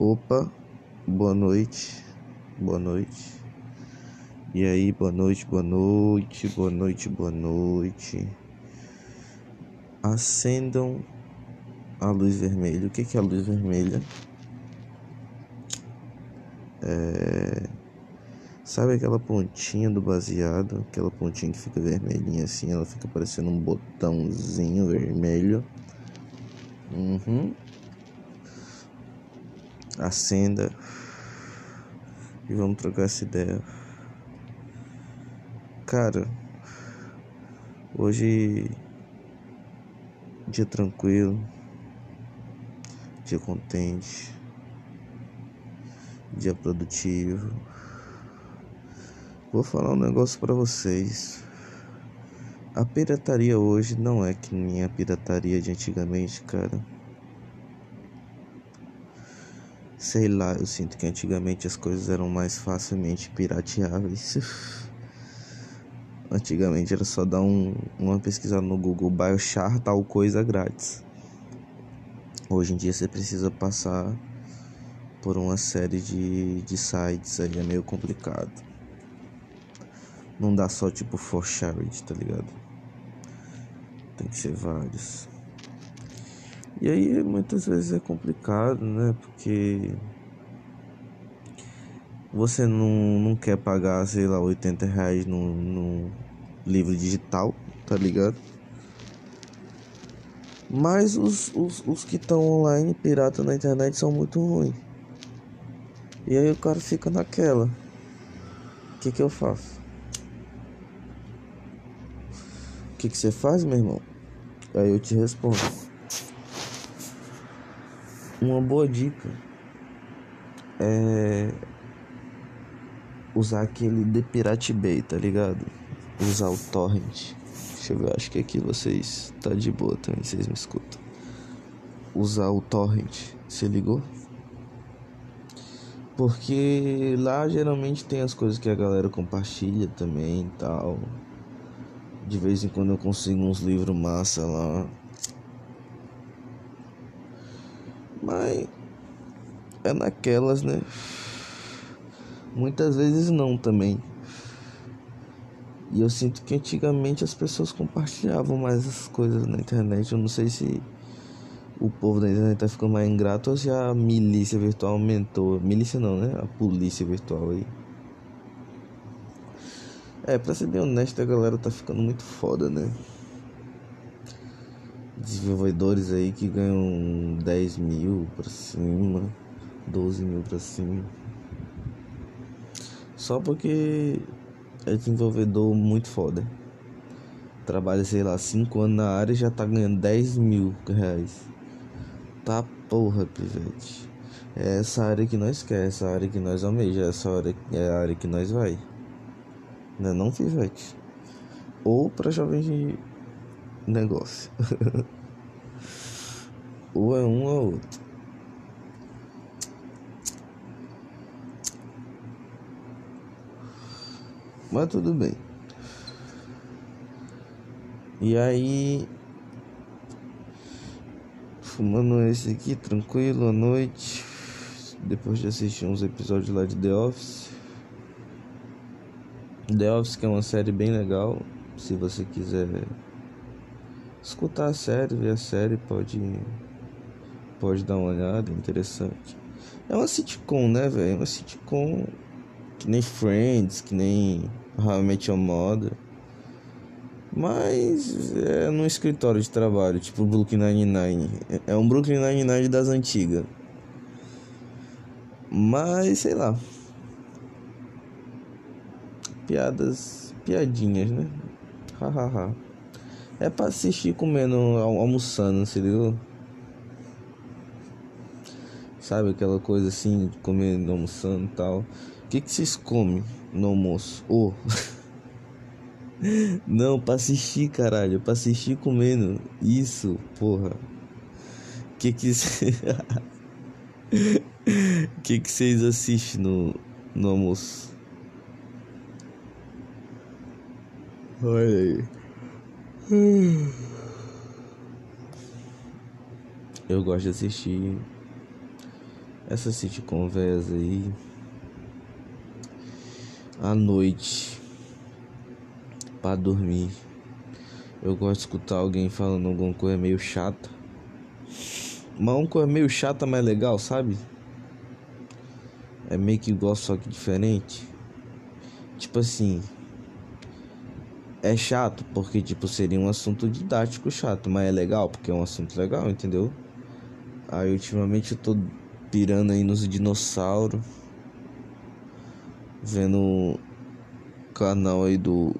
Opa, boa noite, boa noite. E aí, boa noite, boa noite, boa noite, boa noite. Acendam a luz vermelha. O que é a luz vermelha? É... Sabe aquela pontinha do baseado? Aquela pontinha que fica vermelhinha assim, ela fica parecendo um botãozinho vermelho. Uhum acenda e vamos trocar essa ideia. Cara, hoje dia tranquilo, dia contente, dia produtivo. Vou falar um negócio para vocês. A pirataria hoje não é que nem a pirataria de antigamente, cara. Sei lá, eu sinto que antigamente as coisas eram mais facilmente pirateáveis. Antigamente era só dar um, uma pesquisada no Google, baixar tal coisa grátis. Hoje em dia você precisa passar por uma série de, de sites aí, é meio complicado. Não dá só tipo for charity, tá ligado? Tem que ser vários. E aí muitas vezes é complicado, né? Porque você não, não quer pagar, sei lá, 80 reais no, no livro digital, tá ligado? Mas os, os, os que estão online, pirata na internet, são muito ruins. E aí o cara fica naquela. O que que eu faço? O que que você faz, meu irmão? Aí eu te respondo. Uma boa dica é usar aquele The Pirate Bay, tá ligado? Usar o torrent. Deixa eu ver, acho que aqui vocês tá de boa também, vocês me escutam. Usar o torrent, se ligou? Porque lá geralmente tem as coisas que a galera compartilha também e tal. De vez em quando eu consigo uns livros massa lá. Mas é naquelas, né? Muitas vezes não também. E eu sinto que antigamente as pessoas compartilhavam mais as coisas na internet. Eu não sei se o povo da internet tá ficando mais ingrato ou se a milícia virtual aumentou. Milícia não, né? A polícia virtual aí. É, pra ser bem honesto, a galera tá ficando muito foda, né? Desenvolvedores aí que ganham 10 mil pra cima, 12 mil pra cima. Só porque é desenvolvedor muito foda. Trabalha, sei lá, 5 anos na área e já tá ganhando 10 mil reais. Tá porra, pivete. É essa área que nós quer, essa área que nós almeja, essa área é a área que nós vai. Não é não, pivete? Ou pra jovens negócio. ou é um ou outro. Mas tudo bem. E aí, fumando esse aqui, tranquilo, à noite. Depois de assistir uns episódios lá de The Office. The Office que é uma série bem legal. Se você quiser escutar a série, ver a série, pode pode dar uma olhada, interessante. É uma sitcom, né, velho? É uma sitcom que nem Friends, que nem Met Your Mother. Mas é num escritório de trabalho, tipo Brooklyn Nine-Nine. É um Brooklyn Nine-Nine das antigas. Mas, sei lá. Piadas, piadinhas, né? Hahaha. É pra assistir comendo, almoçando, se ligou? Sabe aquela coisa assim, comendo, almoçando e tal. O que, que vocês comem no almoço? Oh. Não, pra assistir, caralho. Pra assistir comendo. Isso, porra. Que que que que vocês assistem no, no almoço? Olha aí. Eu gosto de assistir essa City Conversa aí à noite para dormir. Eu gosto de escutar alguém falando alguma coisa meio chata. Mas uma coisa meio chata, mas legal, sabe? É meio que igual, só que diferente. Tipo assim. É chato, porque tipo, seria um assunto didático chato, mas é legal, porque é um assunto legal, entendeu? Aí ultimamente eu tô pirando aí nos dinossauros. Vendo o canal aí do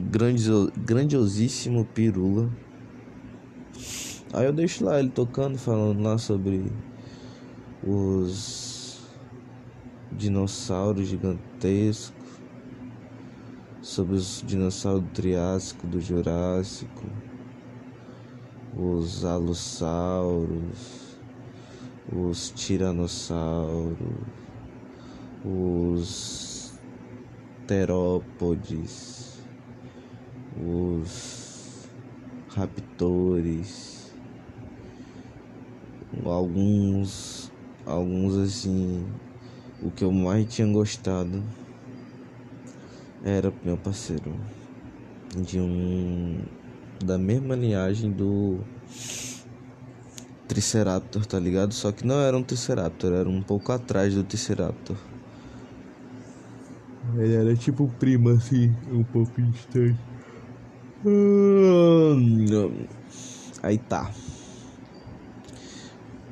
grandio, grandiosíssimo Pirula. Aí eu deixo lá ele tocando, falando lá sobre os dinossauros gigantescos, sobre os dinossauros do Triássico, do Jurássico, os alossauros, os tiranossauros, os terópodes, os raptores alguns alguns assim o que eu mais tinha gostado era meu parceiro de um da mesma linhagem do Triceraptor, tá ligado? Só que não era um Triceraptor, era um pouco atrás do Triceraptor. Ele era tipo um primo assim, um pouco distante. Aí tá.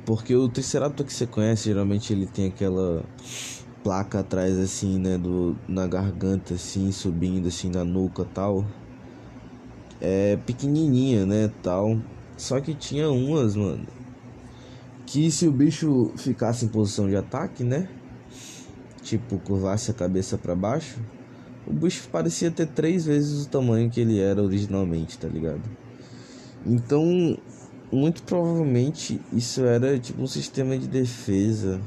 Porque o Triceratops que você conhece, geralmente ele tem aquela placa atrás assim, né, do na garganta assim, subindo assim na nuca, tal. É pequenininha, né, tal. Só que tinha umas, mano, que se o bicho ficasse em posição de ataque, né, tipo curvasse a cabeça para baixo, o bicho parecia ter três vezes o tamanho que ele era originalmente, tá ligado? Então, muito provavelmente isso era tipo um sistema de defesa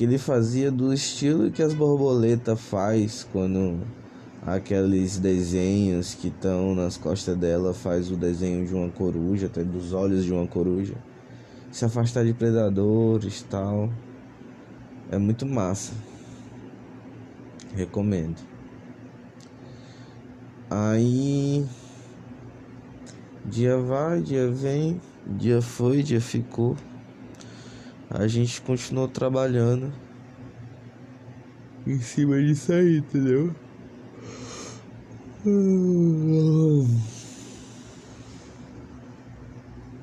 que ele fazia do estilo que as borboletas faz quando aqueles desenhos que estão nas costas dela faz o desenho de uma coruja, até dos olhos de uma coruja. Se afastar de predadores, tal. É muito massa. Recomendo. Aí Dia vai, dia vem, dia foi, dia ficou. A gente continuou trabalhando em cima disso aí, entendeu?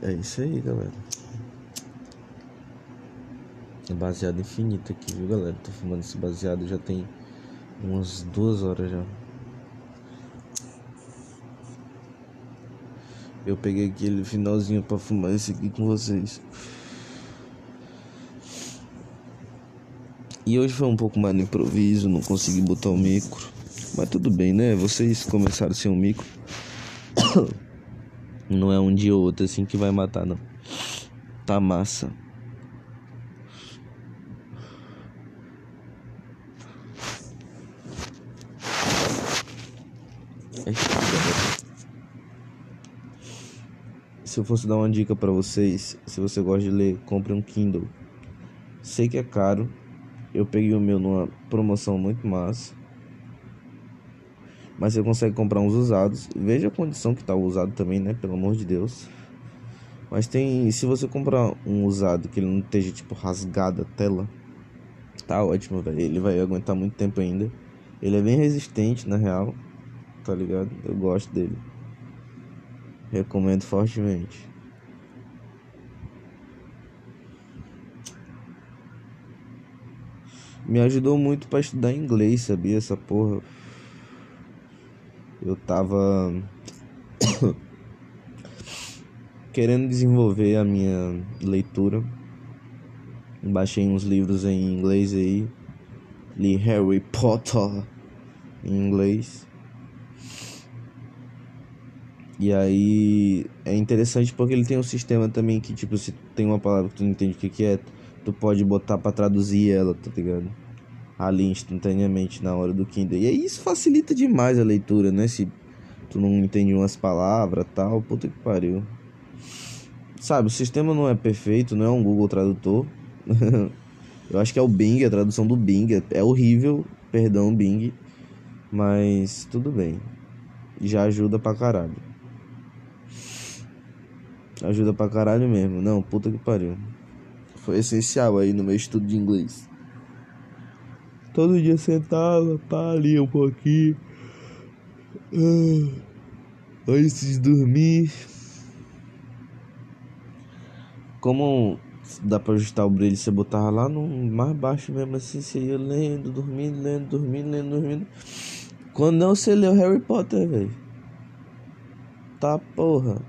É isso aí, galera. É baseado infinito aqui, viu, galera? Tô fumando esse baseado já tem umas duas horas já. Eu peguei aquele finalzinho para fumar esse aqui com vocês. E hoje foi um pouco mais no improviso, não consegui botar o micro. Mas tudo bem, né? Vocês começaram sem um micro. Não é um dia ou outro assim que vai matar, não. Tá massa. se eu fosse dar uma dica para vocês, se você gosta de ler, compre um Kindle. Sei que é caro. Eu peguei o meu numa promoção muito massa. Mas você consegue comprar uns usados. Veja a condição que tá o usado também, né? Pelo amor de Deus. Mas tem, se você comprar um usado que ele não esteja tipo rasgado a tela, tá ótimo, velho. Ele vai aguentar muito tempo ainda. Ele é bem resistente na real, tá ligado? Eu gosto dele. Recomendo fortemente. Me ajudou muito para estudar inglês, sabia? Essa porra. Eu tava querendo desenvolver a minha leitura. Baixei uns livros em inglês aí. Li Harry Potter em inglês. E aí é interessante porque ele tem um sistema também que, tipo, se tem uma palavra que tu não entende o que, que é, tu pode botar para traduzir ela, tá ligado? Ali instantaneamente na hora do Kindle. E aí isso facilita demais a leitura, né? Se tu não entende umas palavras tal, puta que pariu. Sabe, o sistema não é perfeito, não é um Google Tradutor. Eu acho que é o Bing, a tradução do Bing. É horrível, perdão, Bing. Mas tudo bem. Já ajuda pra caralho. Ajuda pra caralho mesmo. Não, puta que pariu. Foi essencial aí no meu estudo de inglês. Todo dia sentava, pá, lia um pouquinho. Ah, antes de dormir. Como dá pra ajustar o brilho, você botava lá no mais baixo mesmo assim, você ia lendo, dormindo, lendo, dormindo, lendo, dormindo. Quando não, você leu Harry Potter, velho. Tá porra.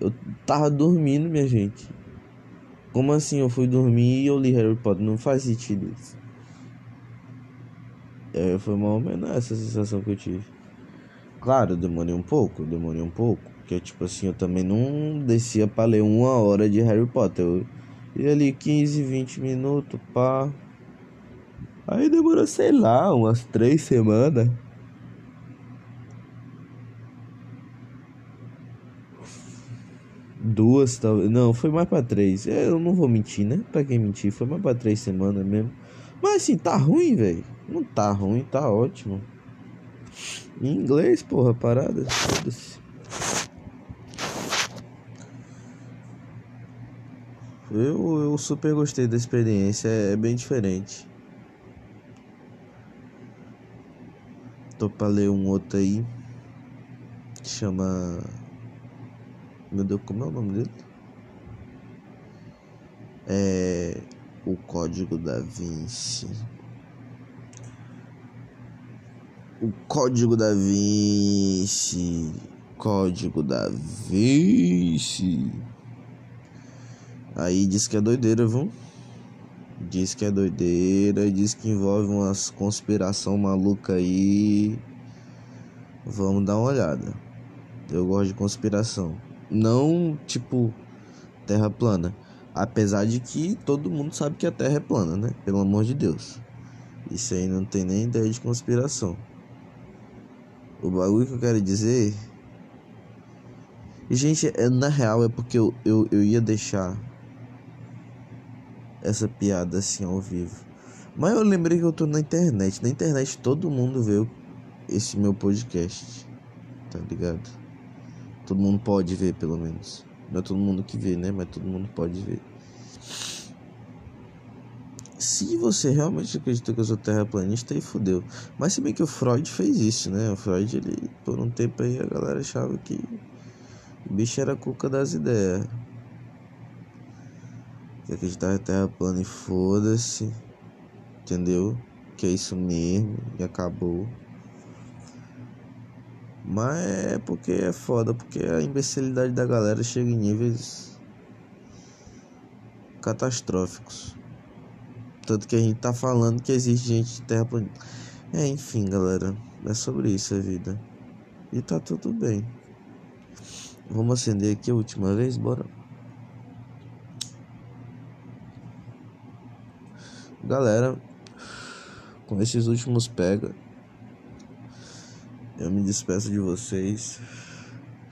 Eu tava dormindo, minha gente. Como assim eu fui dormir e eu li Harry Potter? Não faz sentido isso. É, foi ou menos essa sensação que eu tive. Claro, demorei um pouco, demorei um pouco. Porque, tipo assim, eu também não descia pra ler uma hora de Harry Potter. Eu ia ali 15, 20 minutos, pá. Aí demorou, sei lá, umas três semanas. Duas, talvez. Não, foi mais pra três. É, eu não vou mentir, né? Pra quem mentir, foi mais pra três semanas mesmo. Mas assim, tá ruim, velho. Não tá ruim, tá ótimo. Em inglês, porra, parada. Foda-se. Eu, eu super gostei da experiência, é, é bem diferente. Tô pra ler um outro aí. Que chama. Meu Deus, como é o nome dele? É. O Código da Vinci. O Código da Vinci. Código da Vinci. Aí diz que é doideira, viu? Diz que é doideira, diz que envolve umas conspiração maluca aí. Vamos dar uma olhada. Eu gosto de conspiração. Não tipo terra plana. Apesar de que todo mundo sabe que a terra é plana, né? Pelo amor de Deus. Isso aí não tem nem ideia de conspiração. O bagulho que eu quero dizer. Gente, é, na real é porque eu, eu, eu ia deixar essa piada assim ao vivo. Mas eu lembrei que eu tô na internet. Na internet todo mundo vê esse meu podcast. Tá ligado? Todo mundo pode ver, pelo menos. Não é todo mundo que vê, né? Mas todo mundo pode ver. Se você realmente acredita que eu sou terraplanista, aí fudeu. Mas se bem que o Freud fez isso, né? O Freud, ele, por um tempo aí, a galera achava que o bicho era cuca das ideias que acreditar em terra plana e foda-se, entendeu? Que é isso mesmo e acabou. Mas é porque é foda, porque a imbecilidade da galera chega em níveis catastróficos. Tanto que a gente tá falando que existe gente de terra. É, enfim, galera, é sobre isso a vida. E tá tudo bem. Vamos acender aqui a última vez, bora? Galera, com esses últimos pega, eu me despeço de vocês.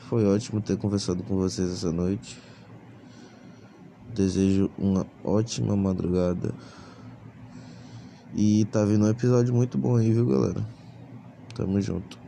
Foi ótimo ter conversado com vocês essa noite. Desejo uma ótima madrugada. E tá vindo um episódio muito bom aí, viu, galera? Tamo junto.